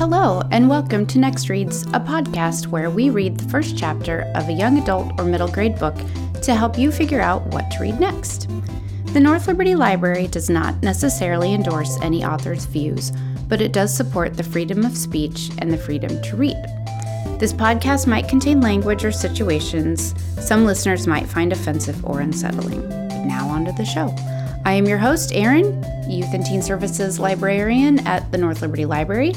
Hello, and welcome to Next Reads, a podcast where we read the first chapter of a young adult or middle grade book to help you figure out what to read next. The North Liberty Library does not necessarily endorse any author's views, but it does support the freedom of speech and the freedom to read. This podcast might contain language or situations some listeners might find offensive or unsettling. Now, on to the show. I am your host, Erin, Youth and Teen Services Librarian at the North Liberty Library.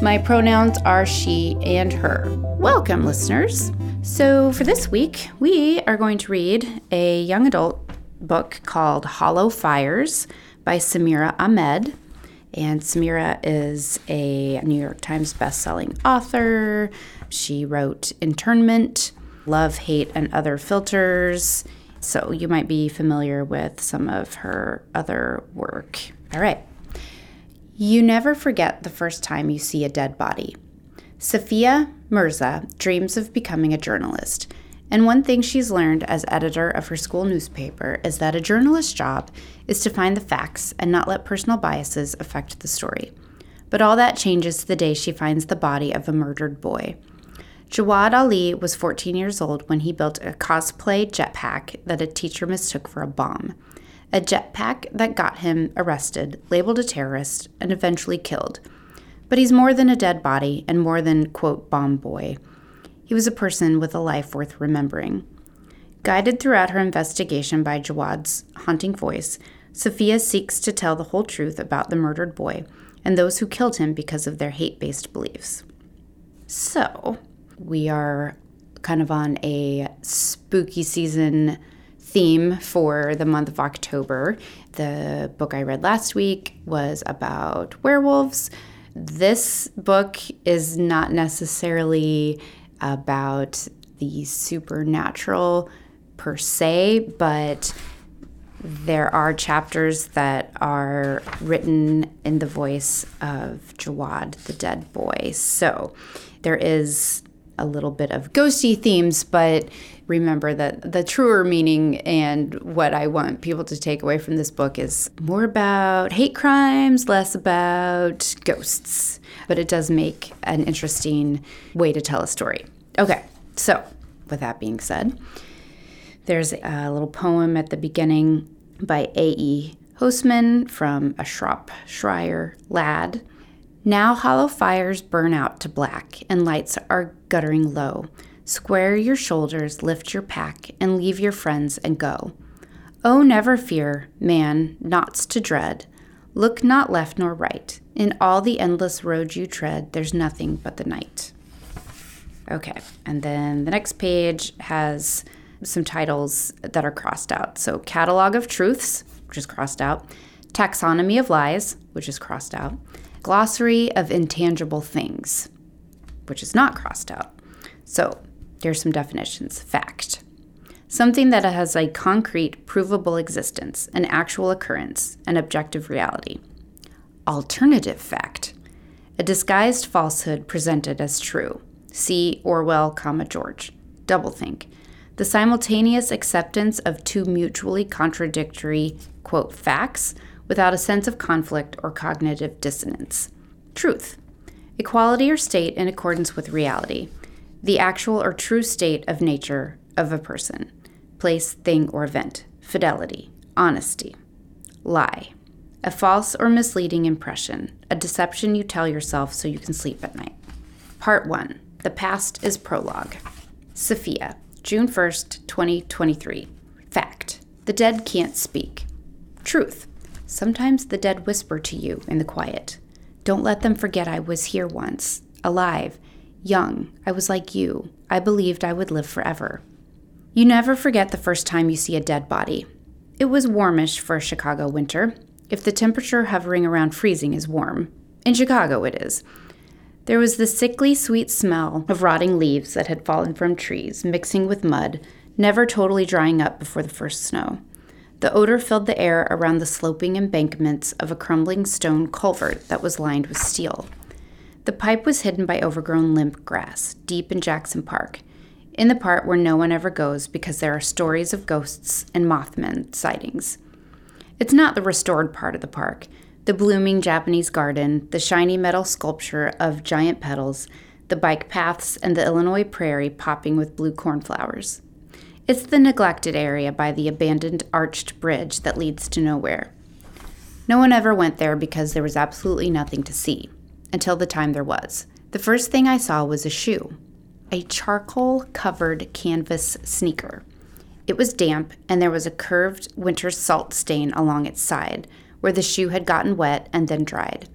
My pronouns are she and her. Welcome, listeners. So, for this week, we are going to read a young adult book called Hollow Fires by Samira Ahmed. And Samira is a New York Times bestselling author. She wrote Internment, Love, Hate, and Other Filters, so you might be familiar with some of her other work. All right. You never forget the first time you see a dead body. Safiya Mirza dreams of becoming a journalist. And one thing she's learned as editor of her school newspaper is that a journalist's job is to find the facts and not let personal biases affect the story. But all that changes the day she finds the body of a murdered boy. Jawad Ali was 14 years old when he built a cosplay jetpack that a teacher mistook for a bomb. A jetpack that got him arrested, labeled a terrorist, and eventually killed. But he's more than a dead body and more than, quote, bomb boy. He was a person with a life worth remembering. Guided throughout her investigation by Jawad's haunting voice, Safiya seeks to tell the whole truth about the murdered boy and those who killed him because of their hate based beliefs. So, we are kind of on a spooky season theme for the month of October. The book I read last week was about werewolves. This book is not necessarily about the supernatural per se, but there are chapters that are written in the voice of Jawad, the dead boy. So there is a little bit of ghosty themes, but remember that the truer meaning and what I want people to take away from this book is more about hate crimes, less about ghosts. But it does make an interesting way to tell a story. Okay, so with that being said, there's a little poem at the beginning by A.E. Housman from a Shropshire lad. Now hollow fires burn out to black, and lights are guttering low. Square your shoulders, lift your pack, and leave your friends and go. Oh, never fear, man, naughts to dread. Look not left nor right. In all the endless road you tread, there's nothing but the night. Okay, and then the next page has some titles that are crossed out. So, Catalog of Truths, which is crossed out, Taxonomy of Lies, which is crossed out, Glossary of Intangible Things, which is not crossed out. So, here's some definitions. Fact something that has a concrete, provable existence, an actual occurrence, an objective reality. Alternative fact a disguised falsehood presented as true. See Orwell, comma George. Doublethink. The simultaneous acceptance of two mutually contradictory, quote, facts without a sense of conflict or cognitive dissonance. Truth. Equality or state in accordance with reality. The actual or true state of nature of a person, place, thing, or event. Fidelity. Honesty. Lie. A false or misleading impression, a deception you tell yourself so you can sleep at night. Part 1 The Past is Prologue. Safiya, June 1st, 2023. Fact The dead can't speak. Truth Sometimes the dead whisper to you in the quiet. Don't let them forget I was here once, alive, young. I was like you. I believed I would live forever. You never forget the first time you see a dead body. It was warmish for a Chicago winter, if the temperature hovering around freezing is warm. In Chicago, it is. There was the sickly sweet smell of rotting leaves that had fallen from trees, mixing with mud, never totally drying up before the first snow. The odor filled the air around the sloping embankments of a crumbling stone culvert that was lined with steel. The pipe was hidden by overgrown limp grass, deep in Jackson Park, in the part where no one ever goes because there are stories of ghosts and Mothman sightings. It's not the restored part of the park. the blooming Japanese garden, the shiny metal sculpture of giant petals, the bike paths, and the Illinois prairie popping with blue cornflowers. It's the neglected area by the abandoned arched bridge that leads to nowhere. No one ever went there because there was absolutely nothing to see, until the time there was. The first thing I saw was a shoe, a charcoal covered canvas sneaker. It was damp, and there was a curved winter salt stain along its side, where the shoe had gotten wet and then dried,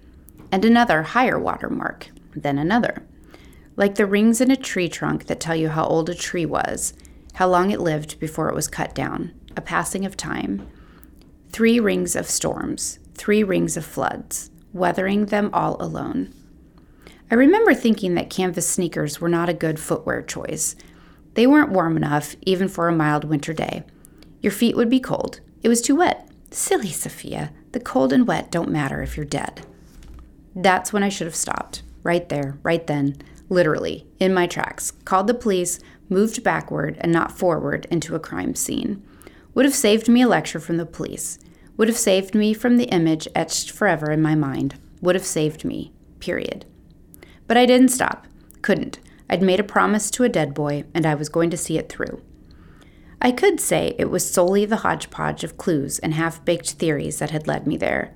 and another higher water mark, then another. Like the rings in a tree trunk that tell you how old a tree was, how long it lived before it was cut down, a passing of time. Three rings of storms, three rings of floods, weathering them all alone. I remember thinking that canvas sneakers were not a good footwear choice. They weren't warm enough, even for a mild winter day. Your feet would be cold. It was too wet. Silly Safiya. The cold and wet don't matter if you're dead. That's when I should have stopped. Right there, right then, literally, in my tracks, called the police, moved backward and not forward into a crime scene. Would have saved me a lecture from the police. Would have saved me from the image etched forever in my mind. Would have saved me. Period. But I didn't stop. Couldn't. I'd made a promise to a dead boy, and I was going to see it through. I could say it was solely the hodgepodge of clues and half baked theories that had led me there,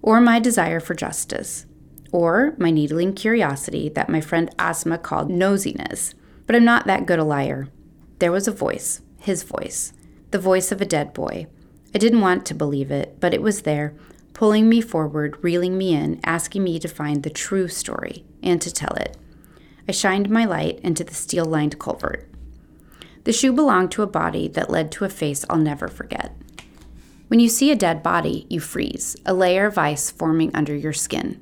or my desire for justice, or my needling curiosity that my friend Asma called nosiness. But I'm not that good a liar. There was a voice, his voice, the voice of a dead boy. I didn't want to believe it, but it was there, pulling me forward, reeling me in, asking me to find the true story and to tell it. I shined my light into the steel lined culvert. The shoe belonged to a body that led to a face I'll never forget. When you see a dead body, you freeze, a layer of ice forming under your skin.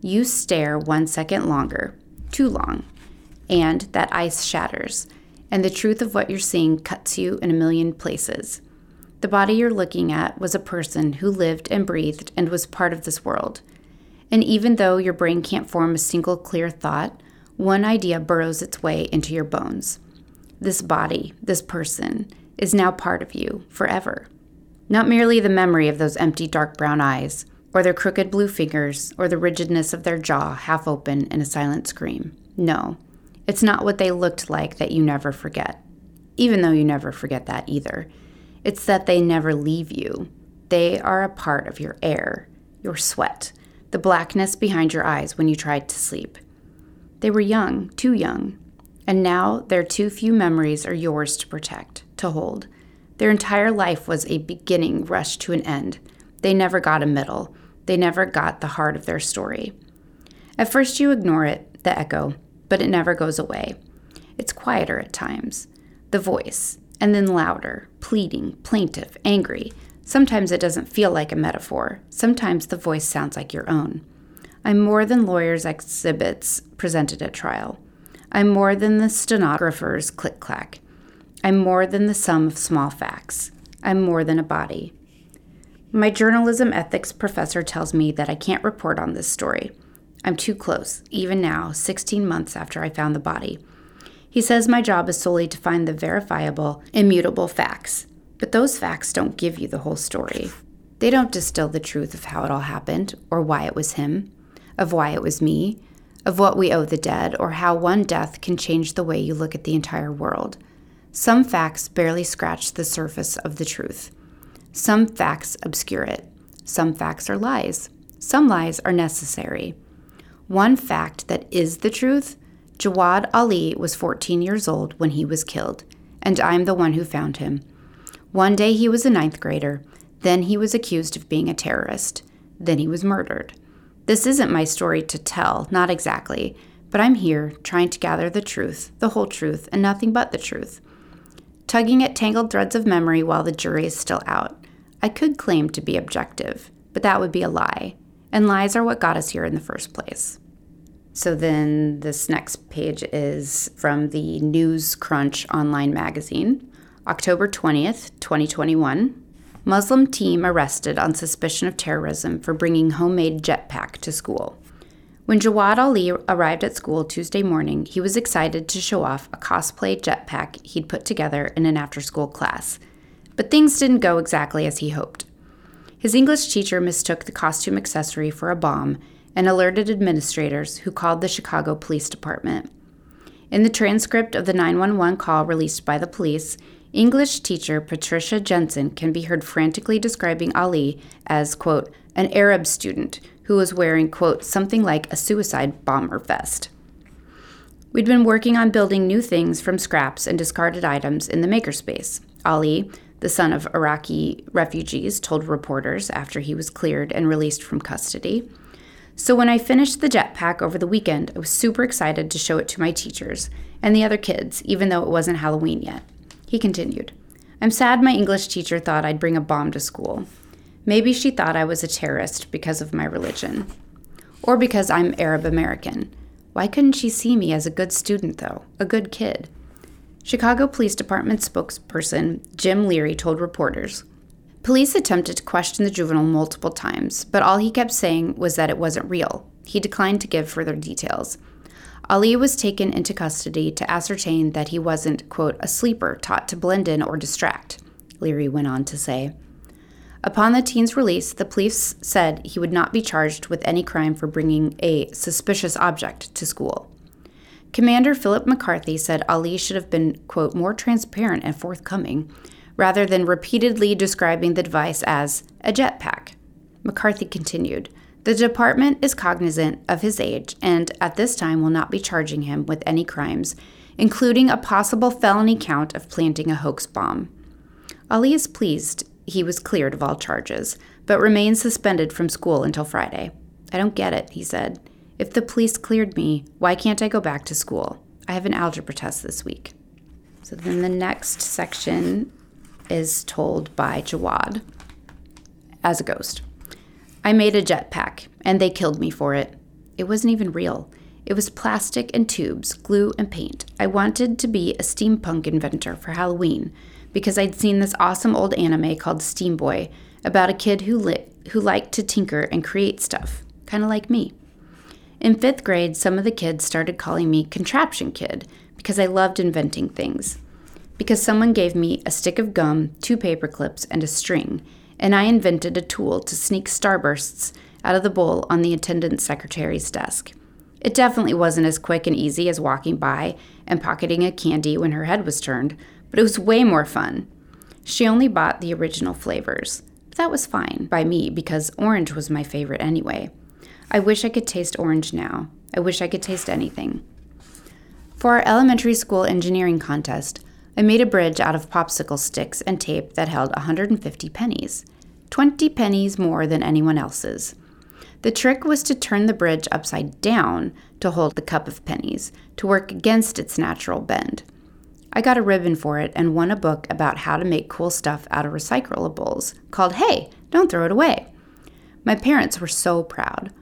You stare one second longer, too long, and that ice shatters, and the truth of what you're seeing cuts you in a million places. The body you're looking at was a person who lived and breathed and was part of this world. And even though your brain can't form a single clear thought, one idea burrows its way into your bones this body, this person, is now part of you forever. Not merely the memory of those empty dark brown eyes, or their crooked blue fingers, or the rigidness of their jaw half open in a silent scream. No, it's not what they looked like that you never forget, even though you never forget that either. It's that they never leave you. They are a part of your air, your sweat, the blackness behind your eyes when you tried to sleep. They were young, too young, and now their too few memories are yours to protect, to hold. Their entire life was a beginning rushed to an end. They never got a middle. They never got the heart of their story. At first, you ignore it, the echo, but it never goes away. It's quieter at times. The voice, and then louder, pleading, plaintive, angry. Sometimes it doesn't feel like a metaphor. Sometimes the voice sounds like your own. I'm more than lawyers' exhibits presented at trial. I'm more than the stenographer's click clack. I'm more than the sum of small facts. I'm more than a body. My journalism ethics professor tells me that I can't report on this story. I'm too close, even now, 16 months after I found the body. He says my job is solely to find the verifiable, immutable facts. But those facts don't give you the whole story. They don't distill the truth of how it all happened, or why it was him, of why it was me, of what we owe the dead or how one death can change the way you look at the entire world. Some facts barely scratch the surface of the truth. Some facts obscure it. Some facts are lies. Some lies are necessary. One fact that is the truth Jawad Ali was 14 years old when he was killed, and I'm the one who found him. One day he was a ninth grader, then he was accused of being a terrorist, then he was murdered. This isn't my story to tell, not exactly, but I'm here trying to gather the truth, the whole truth, and nothing but the truth. Tugging at tangled threads of memory while the jury is still out. I could claim to be objective, but that would be a lie, and lies are what got us here in the first place. So then this next page is from the News Crunch online magazine, October 20th, 2021. Muslim team arrested on suspicion of terrorism for bringing homemade jetpack to school. When Jawad Ali arrived at school Tuesday morning, he was excited to show off a cosplay jetpack he'd put together in an after school class. But things didn't go exactly as he hoped. His English teacher mistook the costume accessory for a bomb and alerted administrators who called the Chicago Police Department. In the transcript of the 911 call released by the police, English teacher Patricia Jensen can be heard frantically describing Ali as, quote, an Arab student who was wearing, quote, something like a suicide bomber vest. We'd been working on building new things from scraps and discarded items in the makerspace. Ali, the son of Iraqi refugees, told reporters after he was cleared and released from custody. So when I finished the jetpack over the weekend, I was super excited to show it to my teachers and the other kids, even though it wasn't Halloween yet. He continued, I'm sad my English teacher thought I'd bring a bomb to school. Maybe she thought I was a terrorist because of my religion. Or because I'm Arab American. Why couldn't she see me as a good student, though? A good kid? Chicago Police Department spokesperson Jim Leary told reporters Police attempted to question the juvenile multiple times, but all he kept saying was that it wasn't real. He declined to give further details. Ali was taken into custody to ascertain that he wasn't, quote, a sleeper taught to blend in or distract, Leary went on to say. Upon the teen's release, the police said he would not be charged with any crime for bringing a suspicious object to school. Commander Philip McCarthy said Ali should have been, quote, more transparent and forthcoming, rather than repeatedly describing the device as a jetpack. McCarthy continued, the department is cognizant of his age and at this time will not be charging him with any crimes, including a possible felony count of planting a hoax bomb. Ali is pleased he was cleared of all charges, but remains suspended from school until Friday. I don't get it, he said. If the police cleared me, why can't I go back to school? I have an algebra test this week. So then the next section is told by Jawad as a ghost. I made a jetpack, and they killed me for it. It wasn't even real. It was plastic and tubes, glue and paint. I wanted to be a steampunk inventor for Halloween because I'd seen this awesome old anime called Steamboy about a kid who lit, who liked to tinker and create stuff, kind of like me. In 5th grade, some of the kids started calling me Contraption Kid because I loved inventing things. Because someone gave me a stick of gum, two paper clips, and a string, and I invented a tool to sneak starbursts out of the bowl on the attendant secretary's desk. It definitely wasn't as quick and easy as walking by and pocketing a candy when her head was turned, but it was way more fun. She only bought the original flavors. But that was fine by me because orange was my favorite anyway. I wish I could taste orange now. I wish I could taste anything. For our elementary school engineering contest, I made a bridge out of popsicle sticks and tape that held 150 pennies, 20 pennies more than anyone else's. The trick was to turn the bridge upside down to hold the cup of pennies, to work against its natural bend. I got a ribbon for it and won a book about how to make cool stuff out of recyclables called Hey, Don't Throw It Away. My parents were so proud.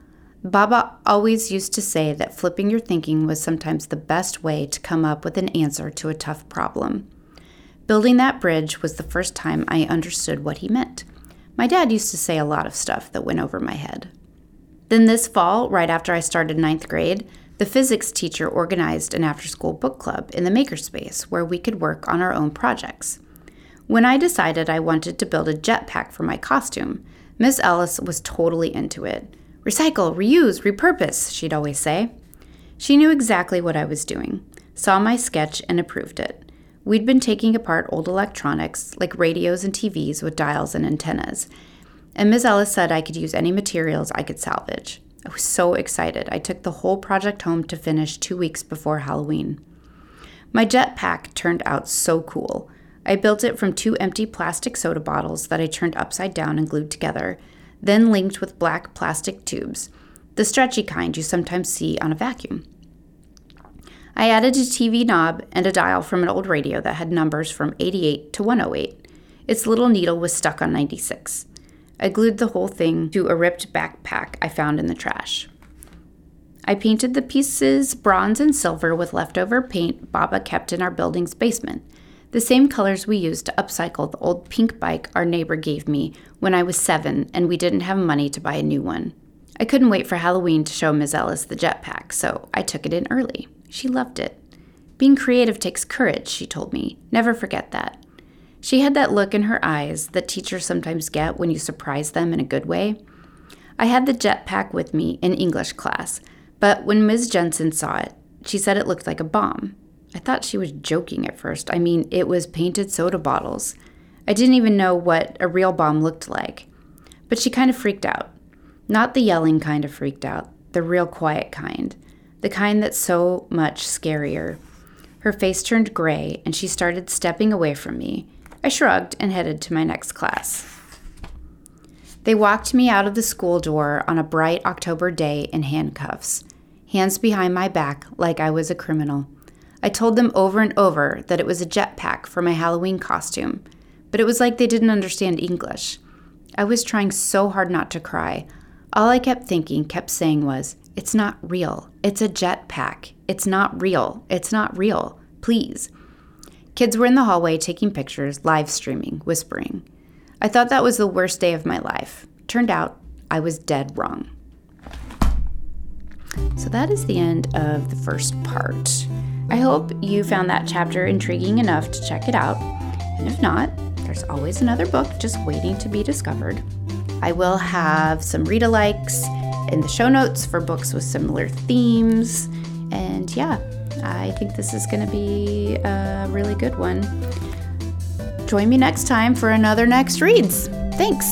Baba always used to say that flipping your thinking was sometimes the best way to come up with an answer to a tough problem. Building that bridge was the first time I understood what he meant. My dad used to say a lot of stuff that went over my head. Then this fall, right after I started ninth grade, the physics teacher organized an after school book club in the makerspace where we could work on our own projects. When I decided I wanted to build a jetpack for my costume, Miss Ellis was totally into it. Recycle, reuse, repurpose, she'd always say. She knew exactly what I was doing, saw my sketch, and approved it. We'd been taking apart old electronics, like radios and TVs with dials and antennas, and Ms. Ellis said I could use any materials I could salvage. I was so excited. I took the whole project home to finish two weeks before Halloween. My jetpack turned out so cool. I built it from two empty plastic soda bottles that I turned upside down and glued together then linked with black plastic tubes, the stretchy kind you sometimes see on a vacuum. I added a TV knob and a dial from an old radio that had numbers from 88 to 108. Its little needle was stuck on 96. I glued the whole thing to a ripped backpack I found in the trash. I painted the pieces bronze and silver with leftover paint Baba kept in our building's basement the same colors we used to upcycle the old pink bike our neighbor gave me when I was seven and we didn't have money to buy a new one. I couldn't wait for Halloween to show Ms. Ellis the jetpack, so I took it in early. She loved it. Being creative takes courage, she told me. Never forget that. She had that look in her eyes that teachers sometimes get when you surprise them in a good way. I had the jetpack with me in English class, but when Ms. Jensen saw it, she said it looked like a bomb. I thought she was joking at first. I mean, it was painted soda bottles. I didn't even know what a real bomb looked like. But she kind of freaked out. Not the yelling kind of freaked out, the real quiet kind. The kind that's so much scarier. Her face turned gray and she started stepping away from me. I shrugged and headed to my next class. They walked me out of the school door on a bright October day in handcuffs, hands behind my back like I was a criminal. I told them over and over that it was a jetpack for my Halloween costume, but it was like they didn't understand English. I was trying so hard not to cry. All I kept thinking, kept saying was, It's not real. It's a jetpack. It's not real. It's not real. Please. Kids were in the hallway taking pictures, live streaming, whispering. I thought that was the worst day of my life. Turned out I was dead wrong. So that is the end of the first part. I hope you found that chapter intriguing enough to check it out. And if not, there's always another book just waiting to be discovered. I will have some read alikes in the show notes for books with similar themes. And yeah, I think this is going to be a really good one. Join me next time for another Next Reads. Thanks.